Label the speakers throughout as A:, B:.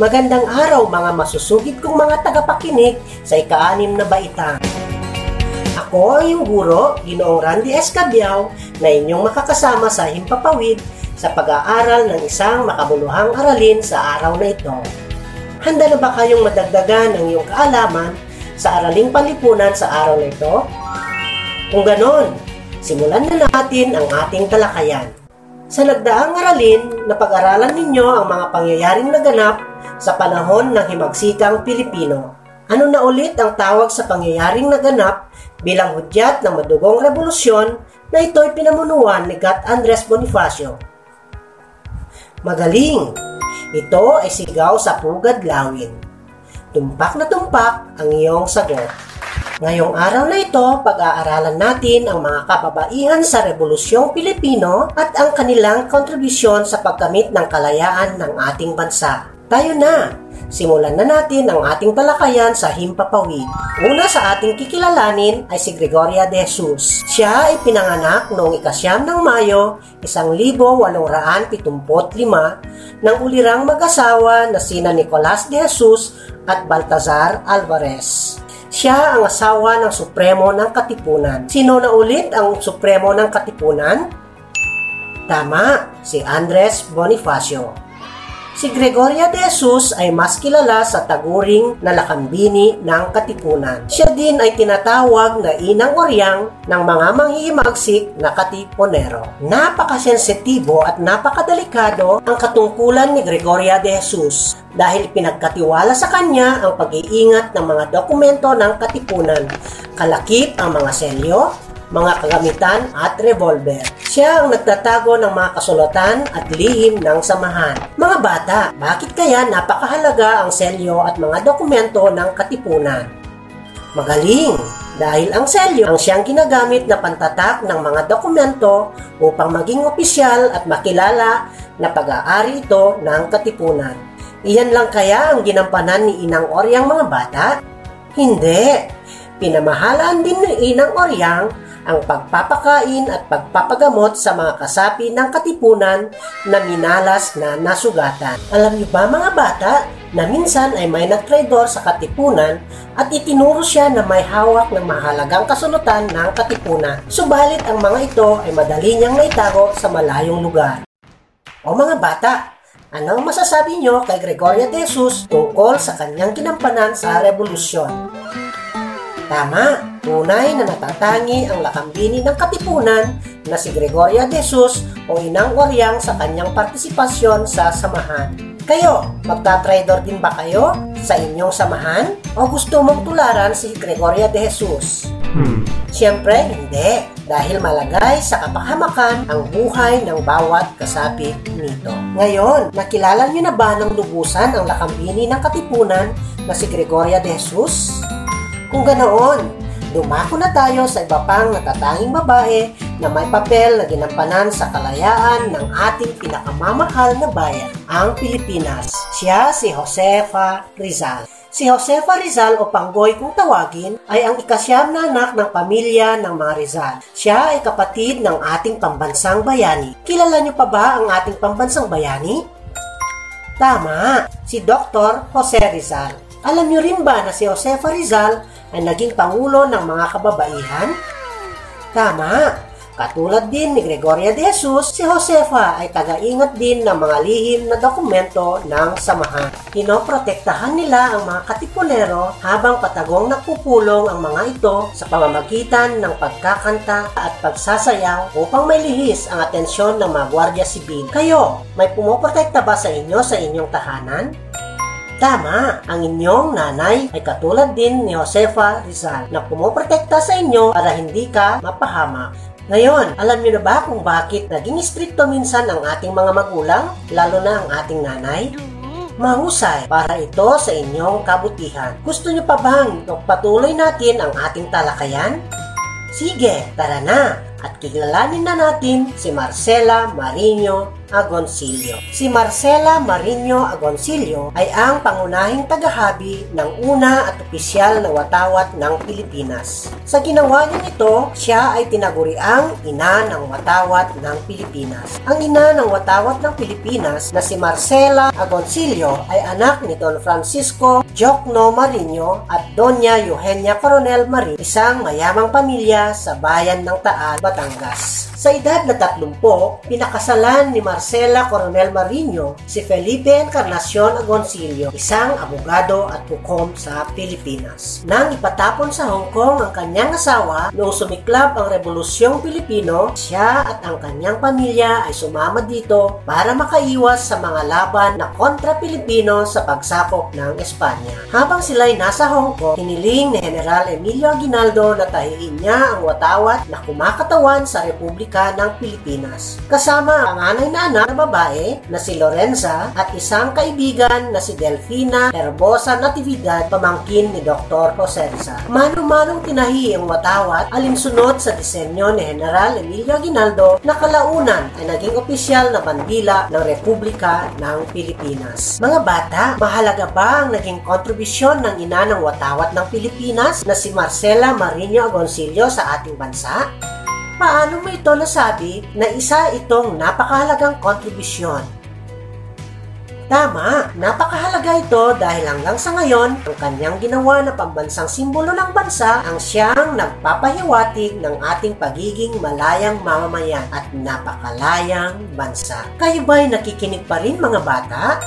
A: Magandang araw mga masusugid kong mga tagapakinig sa ika-anim na baitang. Ako ang iyong guro, Ginoong Randy Escabiao, na inyong makakasama sa Himpapawid sa pag-aaral ng isang makabuluhang aralin sa araw na ito. Handa na ba kayong madagdagan ang iyong kaalaman sa araling panlipunan sa araw na ito? Kung ganon, simulan na natin ang ating talakayan. Sa nagdaang aralin, napag-aralan ninyo ang mga pangyayaring naganap sa panahon ng himagsikang Pilipino. Ano na ulit ang tawag sa pangyayaring naganap bilang hudyat ng madugong revolusyon na ito'y pinamunuan ni Gat Andres Bonifacio? Magaling! Ito ay sigaw sa pugad lawin. Tumpak na tumpak ang iyong sagot. Ngayong araw na ito, pag-aaralan natin ang mga kababaihan sa Revolusyong Pilipino at ang kanilang kontribusyon sa pagkamit ng kalayaan ng ating bansa. Tayo na! Simulan na natin ang ating talakayan sa Himpapawid. Una sa ating kikilalanin ay si Gregoria de Jesus. Siya ay pinanganak noong ikasyam ng Mayo, 1875 ng ulirang mag-asawa na sina Nicolas de Jesus at Baltazar Alvarez. Siya ang asawa ng Supremo ng Katipunan. Sino na ulit ang Supremo ng Katipunan? Tama, si Andres Bonifacio. Si Gregoria de Jesus ay mas kilala sa taguring na lakambini ng Katipunan. Siya din ay tinatawag na inang oryang ng mga manghihimagsik na Katipunero. Napakasensitibo at napakadelikado ang katungkulan ni Gregoria de Jesus dahil pinagkatiwala sa kanya ang pag-iingat ng mga dokumento ng Katipunan, kalakip ang mga selyo, mga kagamitan at revolver. Siya ang nagtatago ng mga kasulatan at lihim ng samahan. Mga bata, bakit kaya napakahalaga ang selyo at mga dokumento ng katipunan? Magaling! Dahil ang selyo ang siyang ginagamit na pantatak ng mga dokumento upang maging opisyal at makilala na pag-aari ito ng katipunan. Iyan lang kaya ang ginampanan ni Inang Oryang mga bata? Hindi! Pinamahalaan din ni Inang Oryang ang pagpapakain at pagpapagamot sa mga kasapi ng katipunan na minalas na nasugatan. Alam niyo ba mga bata na minsan ay may nagtraidor sa katipunan at itinuro siya na may hawak ng mahalagang kasulatan ng katipunan. Subalit ang mga ito ay madali niyang naitago sa malayong lugar. O mga bata, Anong masasabi niyo kay Gregoria de Jesus tungkol sa kanyang ginampanan sa revolusyon? Tama, tunay na natatangi ang lakambini ng katipunan na si Gregoria de Jesus o Inang Oryang sa kanyang partisipasyon sa samahan. Kayo, magta-trader din ba kayo sa inyong samahan? O gusto mong tularan si Gregoria de Jesus? Hmm. Siyempre, hindi. Dahil malagay sa kapahamakan ang buhay ng bawat kasapi nito. Ngayon, nakilala niyo na ba ng lubusan ang lakambini ng katipunan na si Gregoria de Jesus? Kung ganoon, dumako na tayo sa iba pang natatanging babae na may papel na ginampanan sa kalayaan ng ating pinakamamahal na bayan, ang Pilipinas. Siya si Josefa Rizal. Si Josefa Rizal o Panggoy kung tawagin ay ang ikasyam na anak ng pamilya ng mga Rizal. Siya ay kapatid ng ating pambansang bayani. Kilala niyo pa ba ang ating pambansang bayani? Tama, si Dr. Jose Rizal. Alam niyo rin ba na si Josefa Rizal ay naging pangulo ng mga kababaihan? Tama! Katulad din ni Gregoria de Jesus, si Josefa ay taga-ingat din ng mga lihim na dokumento ng samahan. Pinoprotektahan nila ang mga katipunero habang patagong nagpupulong ang mga ito sa pamamagitan ng pagkakanta at pagsasayaw upang may lihis ang atensyon ng mga gwardya sibil. Kayo, may pumoprotekta ba sa inyo sa inyong tahanan? Tama, ang inyong nanay ay katulad din ni Josefa Rizal na pumoprotekta sa inyo para hindi ka mapahamak. Ngayon, alam niyo na ba kung bakit naging stricto minsan ang ating mga magulang, lalo na ang ating nanay? Mahusay para ito sa inyong kabutihan. Gusto niyo pa bang patuloy natin ang ating talakayan? Sige, tara na at kilalanin na natin si Marcela Marino Agoncillo. Si Marcela Marino Agoncillo ay ang pangunahing tagahabi ng una at opisyal na watawat ng Pilipinas. Sa ginawa niya nito, siya ay tinaguriang ina ng watawat ng Pilipinas. Ang ina ng watawat ng Pilipinas na si Marcela Agoncillo ay anak ni Don Francisco Jocno Marino at Doña Eugenia Coronel Marin, isang mayamang pamilya sa bayan ng Taal, Batangas. Sa edad na 30, pinakasalan ni Marcela Coronel Marino si Felipe Encarnacion Agoncillo, isang abogado at hukom sa Pilipinas. Nang ipatapon sa Hong Kong ang kanyang asawa noong sumiklab ang Rebolusyong Pilipino, siya at ang kanyang pamilya ay sumama dito para makaiwas sa mga laban na kontra Pilipino sa pagsakop ng Espanya. Habang sila'y nasa Hong Kong, hiniling ni General Emilio Aguinaldo na tahiin niya ang watawat na kumakatawan sa Republika Republika ng Pilipinas. Kasama ang anay na babae na si Lorenza at isang kaibigan na si Delfina Herbosa Natividad, pamangkin ni Dr. Rizal. Mano-manong tinahi ang watawat alinsunod sa disenyo ni General Emilio Aguinaldo na kalaunan ay naging opisyal na bandila ng Republika ng Pilipinas. Mga bata, mahalaga ba ang naging kontribusyon ng ina ng watawat ng Pilipinas na si Marcela Marino Agoncillo sa ating bansa? Paano mo ito nasabi na isa itong napakahalagang kontribusyon? Tama, napakahalaga ito dahil hanggang sa ngayon, ang kanyang ginawa na pambansang simbolo ng bansa ang siyang nagpapahiwatig ng ating pagiging malayang mamamayan at napakalayang bansa. Kayo ba'y nakikinig pa rin mga bata?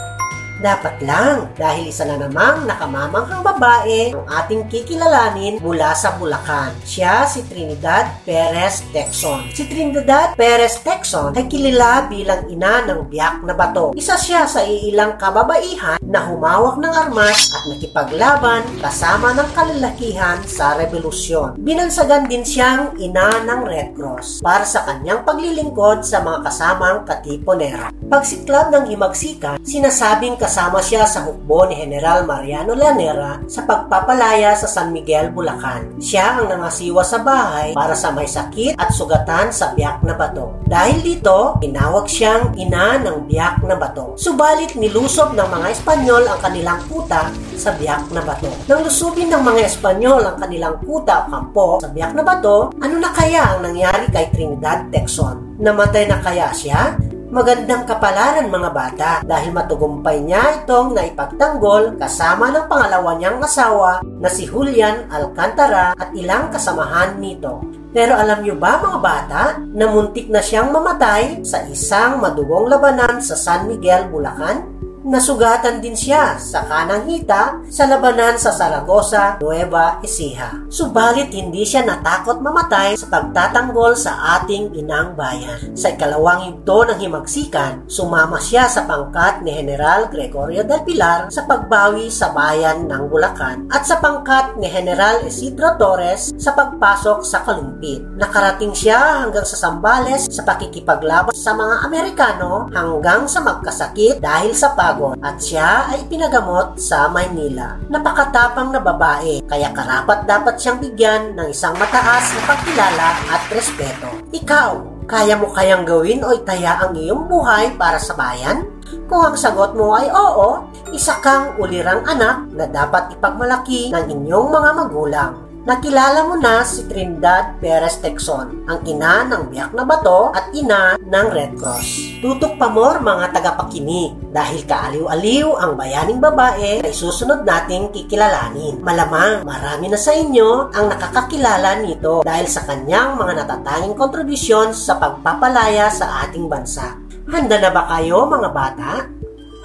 A: Dapat lang dahil isa na namang nakamamanghang babae ang ating kikilalanin mula sa Bulacan. Siya si Trinidad Perez Texon. Si Trinidad Perez Texon ay kilala bilang ina ng biyak na bato. Isa siya sa iilang kababaihan na humawak ng armas at nakipaglaban kasama ng kalalakihan sa revolusyon. Binansagan din siyang ina ng Red Cross para sa kanyang paglilingkod sa mga kasamang katiponera. Pagsiklab ng himagsikan, sinasabing kasama siya sa hukbo ni General Mariano Lanera sa pagpapalaya sa San Miguel, Bulacan. Siya ang nangasiwa sa bahay para sa may sakit at sugatan sa biyak na bato. Dahil dito, tinawag siyang ina ng biyak na bato. Subalit nilusob ng mga Espanyol ang kanilang kuta sa biyak na bato. Nang lusubin ng mga Espanyol ang kanilang kuta o kampo sa biyak na bato, ano na kaya ang nangyari kay Trinidad Texon? Namatay na kaya siya? Magandang kapalaran mga bata dahil matugumpay niya itong naipagtanggol kasama ng pangalawa niyang asawa na si Julian Alcantara at ilang kasamahan nito. Pero alam niyo ba mga bata na muntik na siyang mamatay sa isang madugong labanan sa San Miguel, Bulacan? Nasugatan din siya sa kanang hita sa labanan sa Saragosa, Nueva Ecija. Subalit hindi siya natakot mamatay sa pagtatanggol sa ating inang bayan. Sa ikalawang yugto ng himagsikan, sumama siya sa pangkat ni General Gregorio del Pilar sa pagbawi sa bayan ng Bulacan at sa pangkat ni General Isidro Torres sa pagpasok sa Kalumpit. Nakarating siya hanggang sa Sambales sa pakikipaglaban sa mga Amerikano hanggang sa magkasakit dahil sa pag Pentagon at siya ay pinagamot sa Maynila. Napakatapang na babae kaya karapat dapat siyang bigyan ng isang mataas na pagkilala at respeto. Ikaw, kaya mo kayang gawin o itaya ang iyong buhay para sa bayan? Kung ang sagot mo ay oo, isa kang ulirang anak na dapat ipagmalaki ng inyong mga magulang. Nakilala mo na si Trinidad Perez Texon, ang ina ng biyak na bato at ina ng Red Cross. Tutok pa more mga tagapakinig dahil kaaliw-aliw ang bayaning babae na isusunod nating kikilalanin. Malamang marami na sa inyo ang nakakakilala nito dahil sa kanyang mga natatanging kontribusyon sa pagpapalaya sa ating bansa. Handa na ba kayo mga bata?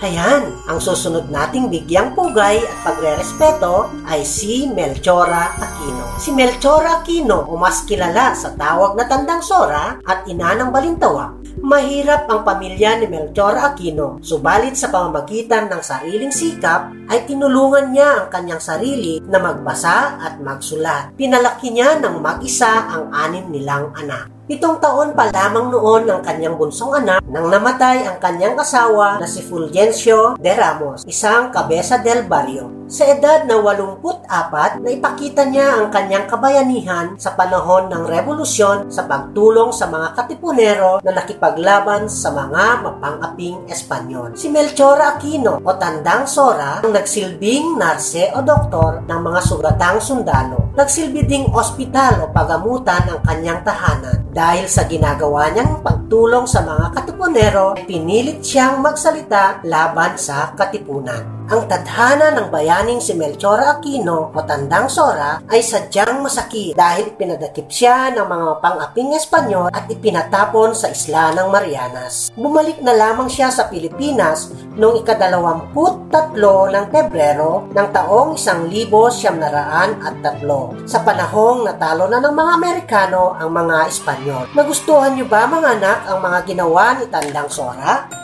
A: Ayan, ang susunod nating bigyang pugay at pagre-respeto ay si Melchora Aquino. Si Melchora Aquino o mas kilala sa tawag na Tandang Sora at ina ng Balintawa. Mahirap ang pamilya ni Melchora Aquino, subalit sa pamamagitan ng sariling sikap ay tinulungan niya ang kanyang sarili na magbasa at magsulat. Pinalaki niya ng mag-isa ang anim nilang anak. Pitong taon pa lamang noon ng kanyang bunsong anak nang namatay ang kanyang asawa na si Fulgencio de Ramos, isang kabesa del barrio. Sa edad na 84, naipakita niya ang kanyang kabayanihan sa panahon ng revolusyon sa pagtulong sa mga katipunero na nakipaglaban sa mga mapangaping Espanyol. Si Melchor Aquino o Tandang Sora ang nagsilbing narse o doktor ng mga sugatang sundalo. Nagsilbi ding ospital o pagamutan ang kanyang tahanan. Dahil sa ginagawa niyang pagtulong sa mga katipunero, pinilit siyang magsalita laban sa katipunan. Ang tadhana ng bayaning si Melchor Aquino o Tandang Sora ay sadyang masakit dahil pinadakip siya ng mga pang-aping Espanyol at ipinatapon sa isla ng Marianas. Bumalik na lamang siya sa Pilipinas noong ikadalawamput tatlo ng Pebrero ng taong isang libo siyam naraan at tatlo. Sa panahong natalo na ng mga Amerikano ang mga Espanyol. Nagustuhan niyo ba mga anak ang mga ginawa ni Tandang Sora?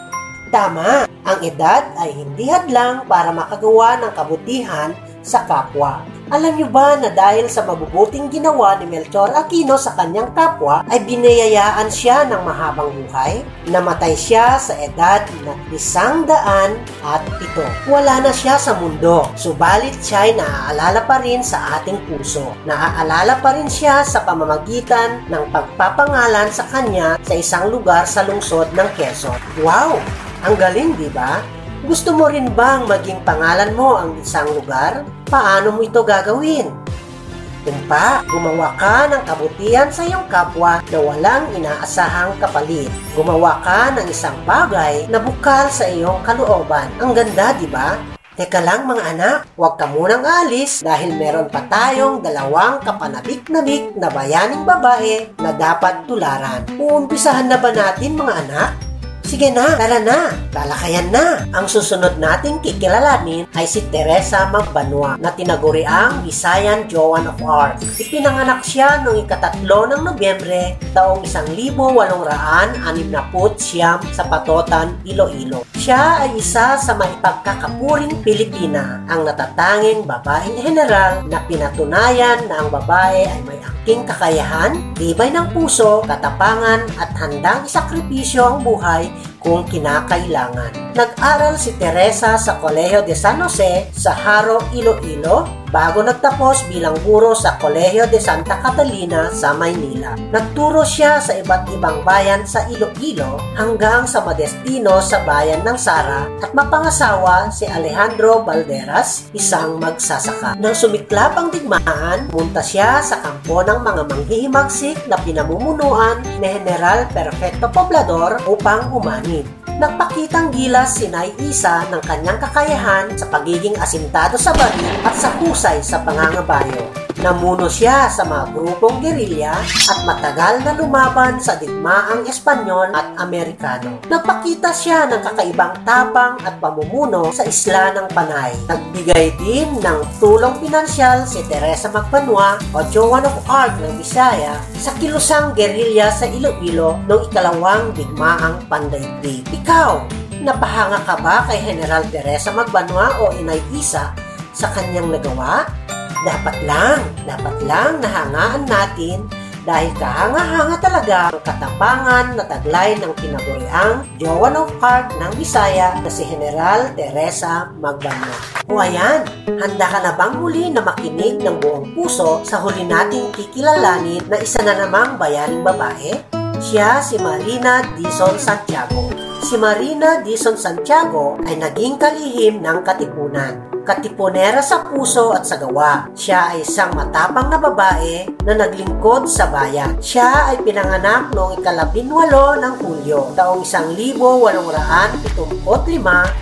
A: Tama, ang edad ay hindi hadlang para makagawa ng kabutihan sa kapwa. Alam niyo ba na dahil sa mabubuting ginawa ni Melchor Aquino sa kanyang kapwa ay binayayaan siya ng mahabang buhay? Namatay siya sa edad na isang daan at pito. Wala na siya sa mundo, subalit siya ay naaalala pa rin sa ating puso. Naaalala pa rin siya sa pamamagitan ng pagpapangalan sa kanya sa isang lugar sa lungsod ng Quezon. Wow! Ang galing, di ba? Gusto mo rin bang maging pangalan mo ang isang lugar? Paano mo ito gagawin? Kung pa, gumawa ka ng kabutihan sa iyong kapwa na walang inaasahang kapalit. Gumawa ka ng isang bagay na bukal sa iyong kalooban. Ang ganda, di ba? Teka lang mga anak, huwag ka munang alis dahil meron pa tayong dalawang kapanabik-nabik na bayaning babae na dapat tularan. Uumpisahan na ba natin mga anak? Sige na, tara na, talakayan na. Ang susunod nating kikilalanin ay si Teresa Magbanwa na tinaguriang Visayan Joan of Arc. Ipinanganak siya noong ikatatlo ng Nobyembre taong 1869 sa Patotan, Iloilo. Siya ay isa sa maipagkakapuring Pilipina, ang natatanging babaeng general na pinatunayan na ang babae ay may angking kakayahan, tibay ng puso, katapangan at handang isakripisyo ang buhay kung kinakailangan. Nag-aral si Teresa sa Kolehiyo de San Jose sa Haro, Iloilo bago nagtapos bilang guro sa Kolehiyo de Santa Catalina sa Maynila. Nagturo siya sa iba't ibang bayan sa Iloilo hanggang sa madestino sa bayan ng Sara at mapangasawa si Alejandro Valderas, isang magsasaka. Nang sumiklap ang digmaan, punta siya sa kampo ng mga manghihimagsik na pinamumunuan ni General Perfecto Poblador upang umani Nagpakitang gilas si Nay Isa ng kanyang kakayahan sa pagiging asintado sa baril at sa husay sa pangangabayo. Namuno siya sa mga grupong gerilya at matagal na lumaban sa digmaang Espanyol at Amerikano. Nagpakita siya ng kakaibang tapang at pamumuno sa isla ng Panay. Nagbigay din ng tulong pinansyal si Teresa Magbanwa o Joan of Arc ng Bisaya sa kilusang gerilya sa Iloilo noong ikalawang digmaang pandaigdig. Ikaw, napahanga ka ba kay General Teresa Magbanwa o Inay Isa sa kanyang nagawa? Dapat lang, dapat lang nahangaan natin dahil kahanga-hanga talaga ang katapangan na taglay ng tinaguriang Joan of Arc ng Bisaya na si General Teresa Magbanwa. O ayan, handa ka na bang muli na makinig ng buong puso sa huli nating kikilalanin na isa na namang bayaring babae? Siya si Marina Dizon Santiago. Si Marina Dizon Santiago ay naging kalihim ng katipunan katipunera sa puso at sa gawa. Siya ay isang matapang na babae na naglingkod sa bayan. Siya ay pinanganak noong ikalabinwalo ng Hulyo, taong 1875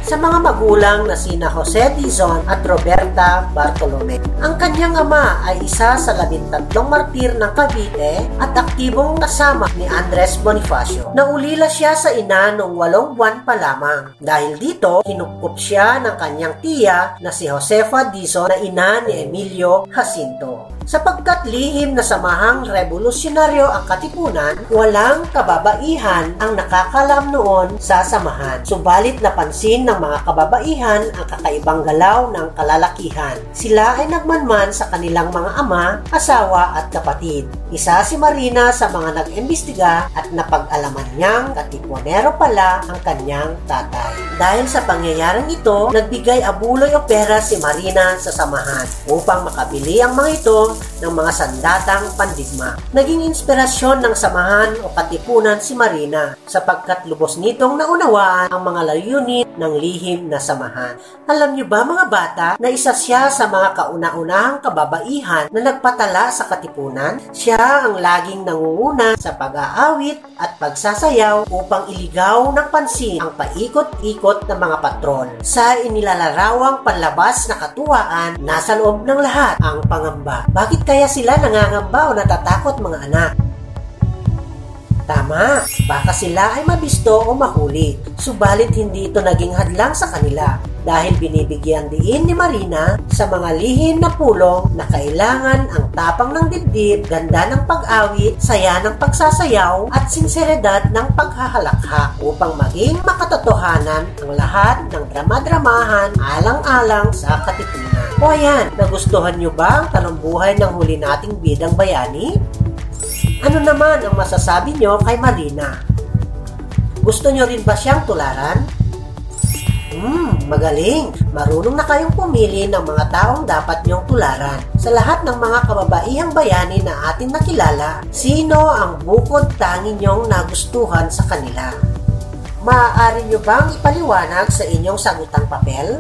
A: sa mga magulang na sina Jose Dizon at Roberta Bartolome. Ang kanyang ama ay isa sa labintatlong martir ng Cavite at aktibong kasama ni Andres Bonifacio. Naulila siya sa ina noong walong buwan pa lamang. Dahil dito, kinupkup siya ng kanyang tiya na si Josefa Dizon na ina ni Emilio Jacinto. Sapagkat lihim na samahang revolusyonaryo ang katipunan, walang kababaihan ang nakakalam noon sa samahan. Subalit napansin ng mga kababaihan ang kakaibang galaw ng kalalakihan. Sila ay nagmanman sa kanilang mga ama, asawa at kapatid. Isa si Marina sa mga nag-imbestiga at napag-alaman niyang katipunero pala ang kanyang tatay. Dahil sa pangyayaring ito, nagbigay abuloy o pera si Marina sa samahan upang makabili ang mga ito ng mga sandatang pandigma. Naging inspirasyon ng samahan o katipunan si Marina sapagkat lubos nitong naunawaan ang mga layunin ng lihim na samahan. Alam niyo ba mga bata na isa siya sa mga kauna-unahang kababaihan na nagpatala sa katipunan? Siya ang laging nangunguna sa pag-aawit at pagsasayaw upang iligaw ng pansin ang paikot-ikot ng mga patrol. Sa inilalarawang panlabas na katuwaan, nasa loob ng lahat ang pangamba. Bakit kaya sila nangangamba o natatakot mga anak? Tama, baka sila ay mabisto o mahuli, subalit hindi ito naging hadlang sa kanila dahil binibigyan diin ni Marina sa mga lihim na pulong na kailangan ang tapang ng dibdib, ganda ng pag-awit, saya ng pagsasayaw at sinseridad ng paghahalakha upang maging makatotohanan ang lahat ng drama-dramahan alang-alang sa katipunan. O ayan, nagustuhan nyo ba ang talumbuhay ng huli nating bidang bayani? Ano naman ang masasabi nyo kay Marina? Gusto nyo rin ba siyang tularan? Hmm, magaling. Marunong na kayong pumili ng mga taong dapat niyong tularan. Sa lahat ng mga kababaihang bayani na atin nakilala, sino ang bukod tangi niyong nagustuhan sa kanila? Maaari niyo bang ipaliwanag sa inyong sagutang papel?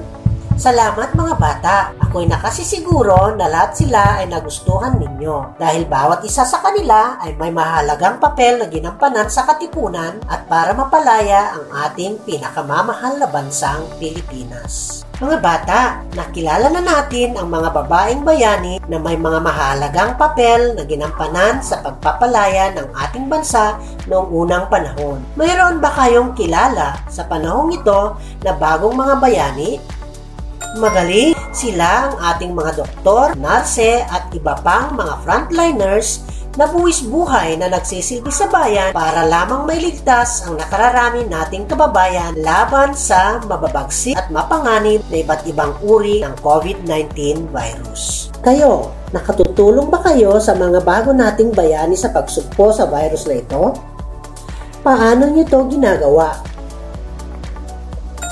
A: Salamat mga bata. Ako'y nakasisiguro na lahat sila ay nagustuhan ninyo dahil bawat isa sa kanila ay may mahalagang papel na ginampanan sa katipunan at para mapalaya ang ating pinakamamahal na bansang Pilipinas. Mga bata, nakilala na natin ang mga babaeng bayani na may mga mahalagang papel na ginampanan sa pagpapalaya ng ating bansa noong unang panahon. Mayroon ba kayong kilala sa panahong ito na bagong mga bayani Magaling sila ang ating mga doktor, narse at iba pang mga frontliners na buwis buhay na nagsisilbi sa bayan para lamang mailigtas ang nakararami nating kababayan laban sa mababagsik at mapanganib na iba't ibang uri ng COVID-19 virus. Kayo, nakatutulong ba kayo sa mga bago nating bayani sa pagsugpo sa virus na ito? Paano niyo to ginagawa?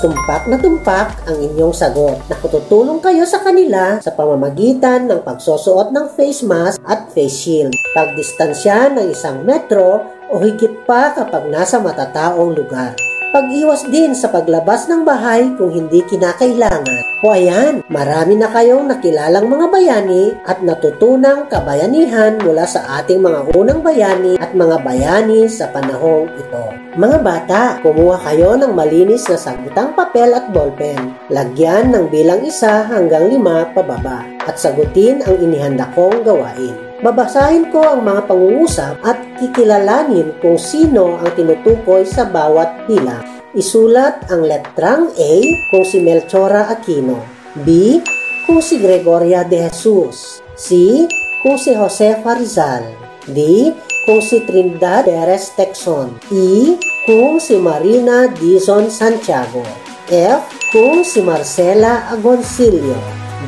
A: Tumpak na tumpak ang inyong sagot. Nakututulong kayo sa kanila sa pamamagitan ng pagsusuot ng face mask at face shield, pagdistansya ng isang metro o higit pa kapag nasa matataong lugar. Pag-iwas din sa paglabas ng bahay kung hindi kinakailangan. O ayan, marami na kayong nakilalang mga bayani at natutunang kabayanihan mula sa ating mga unang bayani at mga bayani sa panahong ito. Mga bata, kumuha kayo ng malinis na sagutang papel at ballpen. Lagyan ng bilang isa hanggang lima pababa at sagutin ang inihanda kong gawain. Babasahin ko ang mga pangungusap at kikilalanin kung sino ang tinutukoy sa bawat bilang. Isulat ang letrang A kung si Melchora Aquino, B kung si Gregoria de Jesus, C kung si Josefa Rizal, D kung si Trinidad Perez Texon, E kung si Marina Dizon Santiago, F kung si Marcela Agoncillo,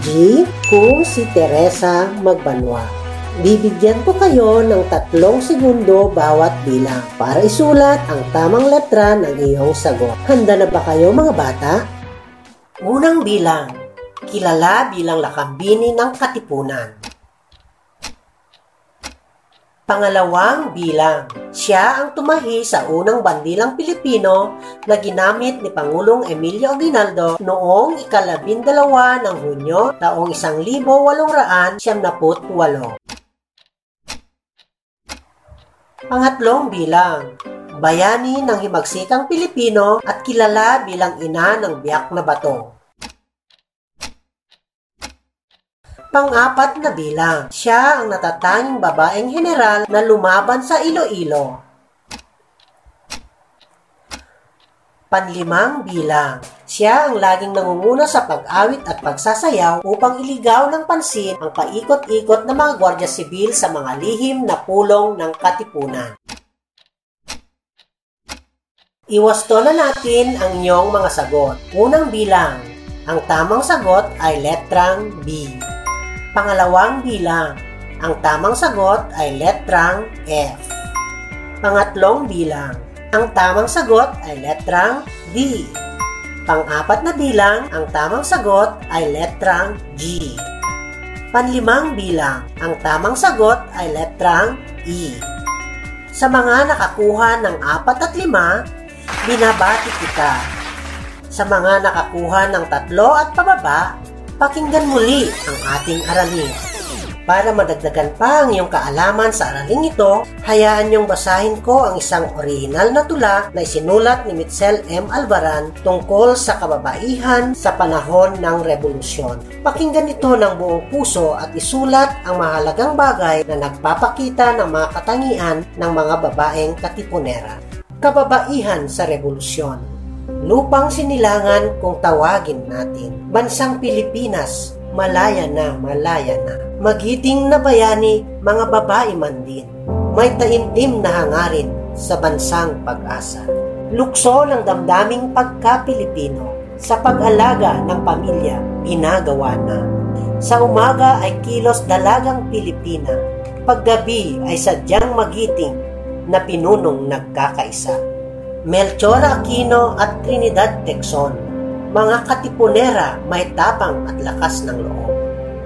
A: G kung si Teresa Magbanwa. Bibigyan ko kayo ng tatlong segundo bawat bilang para isulat ang tamang letra ng iyong sagot. Handa na ba kayo mga bata? Unang bilang, kilala bilang lakambini ng katipunan. Pangalawang bilang, siya ang tumahi sa unang bandilang Pilipino na ginamit ni Pangulong Emilio Aguinaldo noong ikalabindalawa ng Hunyo taong 1878. Pangatlong bilang, bayani ng himagsikang Pilipino at kilala bilang ina ng biyak na bato. Pang-apat na bilang, siya ang natatanging babaeng general na lumaban sa Iloilo. Panlimang bilang. Siya ang laging nangunguna sa pag-awit at pagsasayaw upang iligaw ng pansin ang paikot-ikot ng mga gwardya sibil sa mga lihim na pulong ng katipunan. Iwasto na natin ang inyong mga sagot. Unang bilang, ang tamang sagot ay letrang B. Pangalawang bilang, ang tamang sagot ay letrang F. Pangatlong bilang, ang tamang sagot ay letrang D. Pang-apat na bilang, ang tamang sagot ay letrang G. Panlimang bilang, ang tamang sagot ay letrang E. Sa mga nakakuha ng apat at lima, binabati kita. Sa mga nakakuha ng tatlo at pababa, pakinggan muli ang ating aralin. Para madagdagan pa ang iyong kaalaman sa araling ito, hayaan niyong basahin ko ang isang orihinal na tula na isinulat ni Mitchell M. Alvaran tungkol sa kababaihan sa panahon ng revolusyon. Pakinggan ito ng buong puso at isulat ang mahalagang bagay na nagpapakita ng mga katangian ng mga babaeng katipunera. Kababaihan sa revolusyon Lupang sinilangan kung tawagin natin. Bansang Pilipinas, malaya na, malaya na. Magiting na bayani, mga babae man din. May taimtim na hangarin sa bansang pag-asa. Lukso ng damdaming pagka-Pilipino sa pag-alaga ng pamilya, ginagawa na. Sa umaga ay kilos dalagang Pilipina, paggabi ay sadyang magiting na pinunong nagkakaisa. Melchor Aquino at Trinidad Texon, mga katipunera may tapang at lakas ng loob.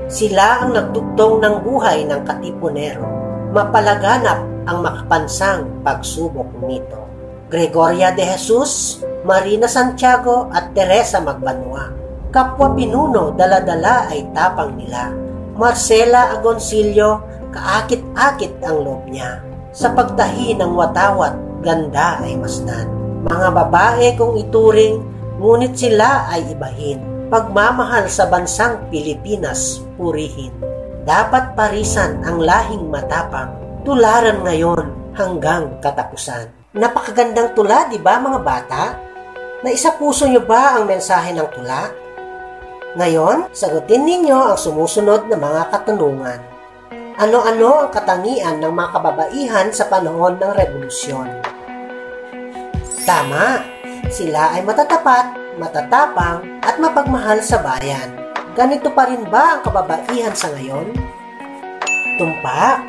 A: Sila ang nagdugtong ng buhay ng katipunero. Mapalaganap ang makapansang pagsubok nito. Gregoria de Jesus, Marina Santiago at Teresa Magbanwa. Kapwa pinuno dala-dala ay tapang nila. Marcela Agoncillo, kaakit-akit ang loob niya. Sa pagtahi ng watawat, ganda ay masdan. Mga babae kung ituring, ngunit sila ay ibahin pagmamahal sa bansang Pilipinas purihin. Dapat parisan ang lahing matapang, tularan ngayon hanggang katapusan. Napakagandang tula, di ba mga bata? Naisa puso niyo ba ang mensahe ng tula? Ngayon, sagutin ninyo ang sumusunod na mga katanungan. Ano-ano ang katangian ng mga kababaihan sa panahon ng revolusyon? Tama, sila ay matatapat matatapang at mapagmahal sa bayan. Ganito pa rin ba ang kababaihan sa ngayon? Tumpa,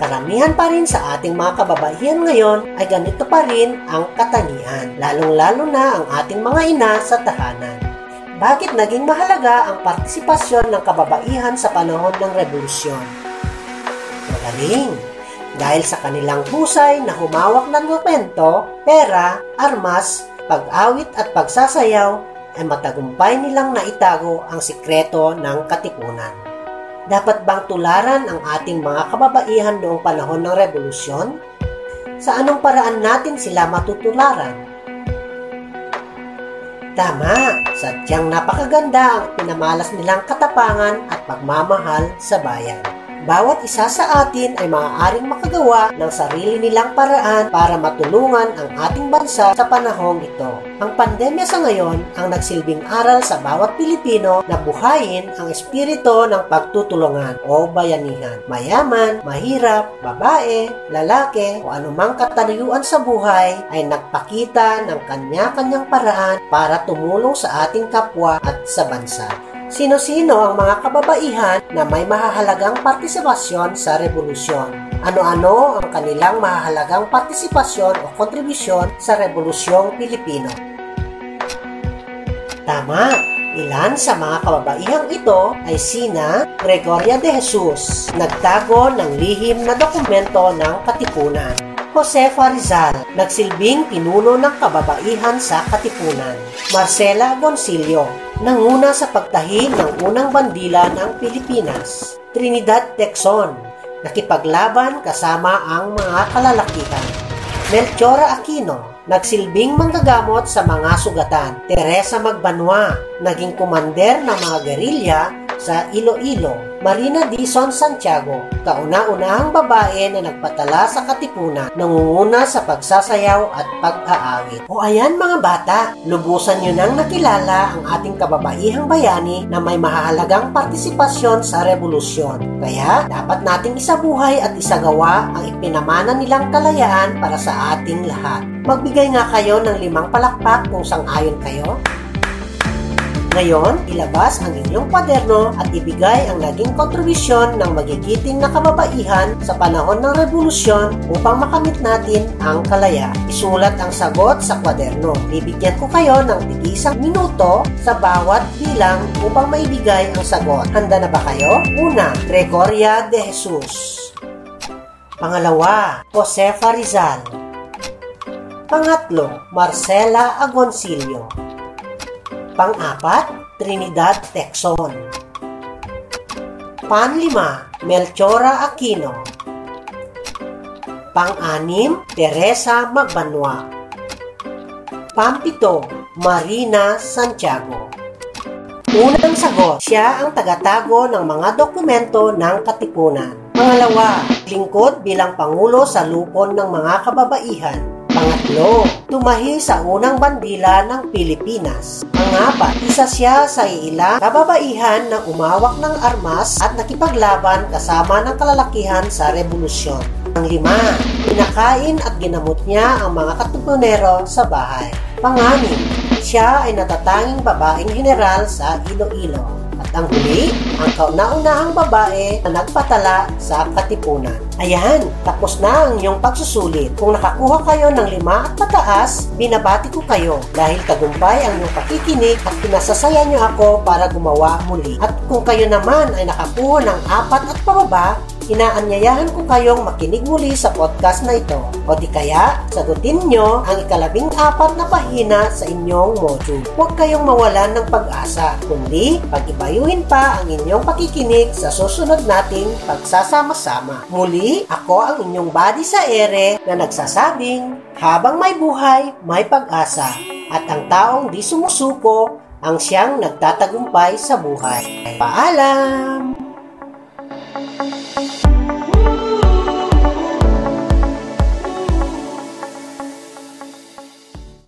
A: karamihan pa rin sa ating mga kababaihan ngayon ay ganito pa rin ang katangian, lalong-lalo na ang ating mga ina sa tahanan. Bakit naging mahalaga ang partisipasyon ng kababaihan sa panahon ng revolusyon? Magaling! Dahil sa kanilang husay na humawak ng dokumento, pera, armas, pag-awit at pagsasayaw ay matagumpay nilang naitago ang sikreto ng katipunan. Dapat bang tularan ang ating mga kababaihan noong panahon ng revolusyon? Sa anong paraan natin sila matutularan? Tama, sadyang napakaganda ang pinamalas nilang katapangan at pagmamahal sa bayan. Bawat isa sa atin ay maaaring makagawa ng sarili nilang paraan para matulungan ang ating bansa sa panahong ito. Ang pandemya sa ngayon ang nagsilbing aral sa bawat Pilipino na buhayin ang espiritu ng pagtutulungan o bayanihan. Mayaman, mahirap, babae, lalaki o anumang katanayuan sa buhay ay nagpakita ng kanya-kanyang paraan para tumulong sa ating kapwa at sa bansa. Sino-sino ang mga kababaihan na may mahahalagang partisipasyon sa revolusyon? Ano-ano ang kanilang mahahalagang partisipasyon o kontribusyon sa Revolusyong Pilipino? Tama! Ilan sa mga kababaihang ito ay sina Gregoria de Jesus, nagtago ng lihim na dokumento ng Katipunan. Josefa Rizal, nagsilbing pinuno ng kababaihan sa Katipunan. Marcela Goncillo, nanguna sa pagtahi ng unang bandila ng Pilipinas. Trinidad Texon, nakipaglaban kasama ang mga kalalakihan. Melchora Aquino, nagsilbing manggagamot sa mga sugatan. Teresa Magbanwa, naging kumander ng mga gerilya sa Iloilo, Marina Dizon Santiago, kauna-unahang babae na nagpatala sa katipunan, nangunguna sa pagsasayaw at pag-aawit. O ayan mga bata, lubusan nyo nang nakilala ang ating kababaihang bayani na may mahalagang partisipasyon sa revolusyon. Kaya dapat nating isabuhay at isagawa ang ipinamana nilang kalayaan para sa ating lahat. Magbigay nga kayo ng limang palakpak kung sang-ayon kayo. Ngayon, ilabas ang inyong kwaderno at ibigay ang naging kontribusyon ng magigiting na kababaihan sa panahon ng revolusyon upang makamit natin ang kalaya. Isulat ang sagot sa kwaderno. Bibigyan ko kayo ng tigisang minuto sa bawat bilang upang maibigay ang sagot. Handa na ba kayo? Una, Gregoria de Jesus. Pangalawa, Josefa Rizal. Pangatlo, Marcela Agoncillo. Pang-apat, Trinidad Texon. Panlima, Melchora Aquino. Pang-anim, Teresa Magbanwa. Pampito, Marina Santiago. Unang sagot, siya ang tagatago ng mga dokumento ng Katipunan. Pangalawa, lingkod bilang Pangulo sa lupon ng mga kababaihan. Pangatlo, tumahi sa unang bandila ng Pilipinas. Pangapat, isa siya sa ilang kababaihan na umawak ng armas at nakipaglaban kasama ng kalalakihan sa revolusyon. Ang lima, pinakain at ginamot niya ang mga katipunero sa bahay. Panganim, siya ay natatanging babaeng general sa Iloilo. Ang huli, ang kauna-unahang babae na nagpatala sa katipunan. Ayan, tapos na ang iyong pagsusulit. Kung nakakuha kayo ng lima at mataas, binabati ko kayo dahil tagumpay ang iyong pakikinig at pinasasaya niyo ako para gumawa muli. At kung kayo naman ay nakakuha ng apat at pababa, inaanyayahan ko kayong makinig muli sa podcast na ito. O di kaya, sagutin nyo ang ikalabing apat na pahina sa inyong module. Huwag kayong mawalan ng pag-asa, kundi pag-ibayuhin pa ang inyong pakikinig sa susunod nating pagsasama-sama. Muli, ako ang inyong body sa ere na nagsasabing, habang may buhay, may pag-asa. At ang taong di sumusuko, ang siyang nagtatagumpay sa buhay. Paalam!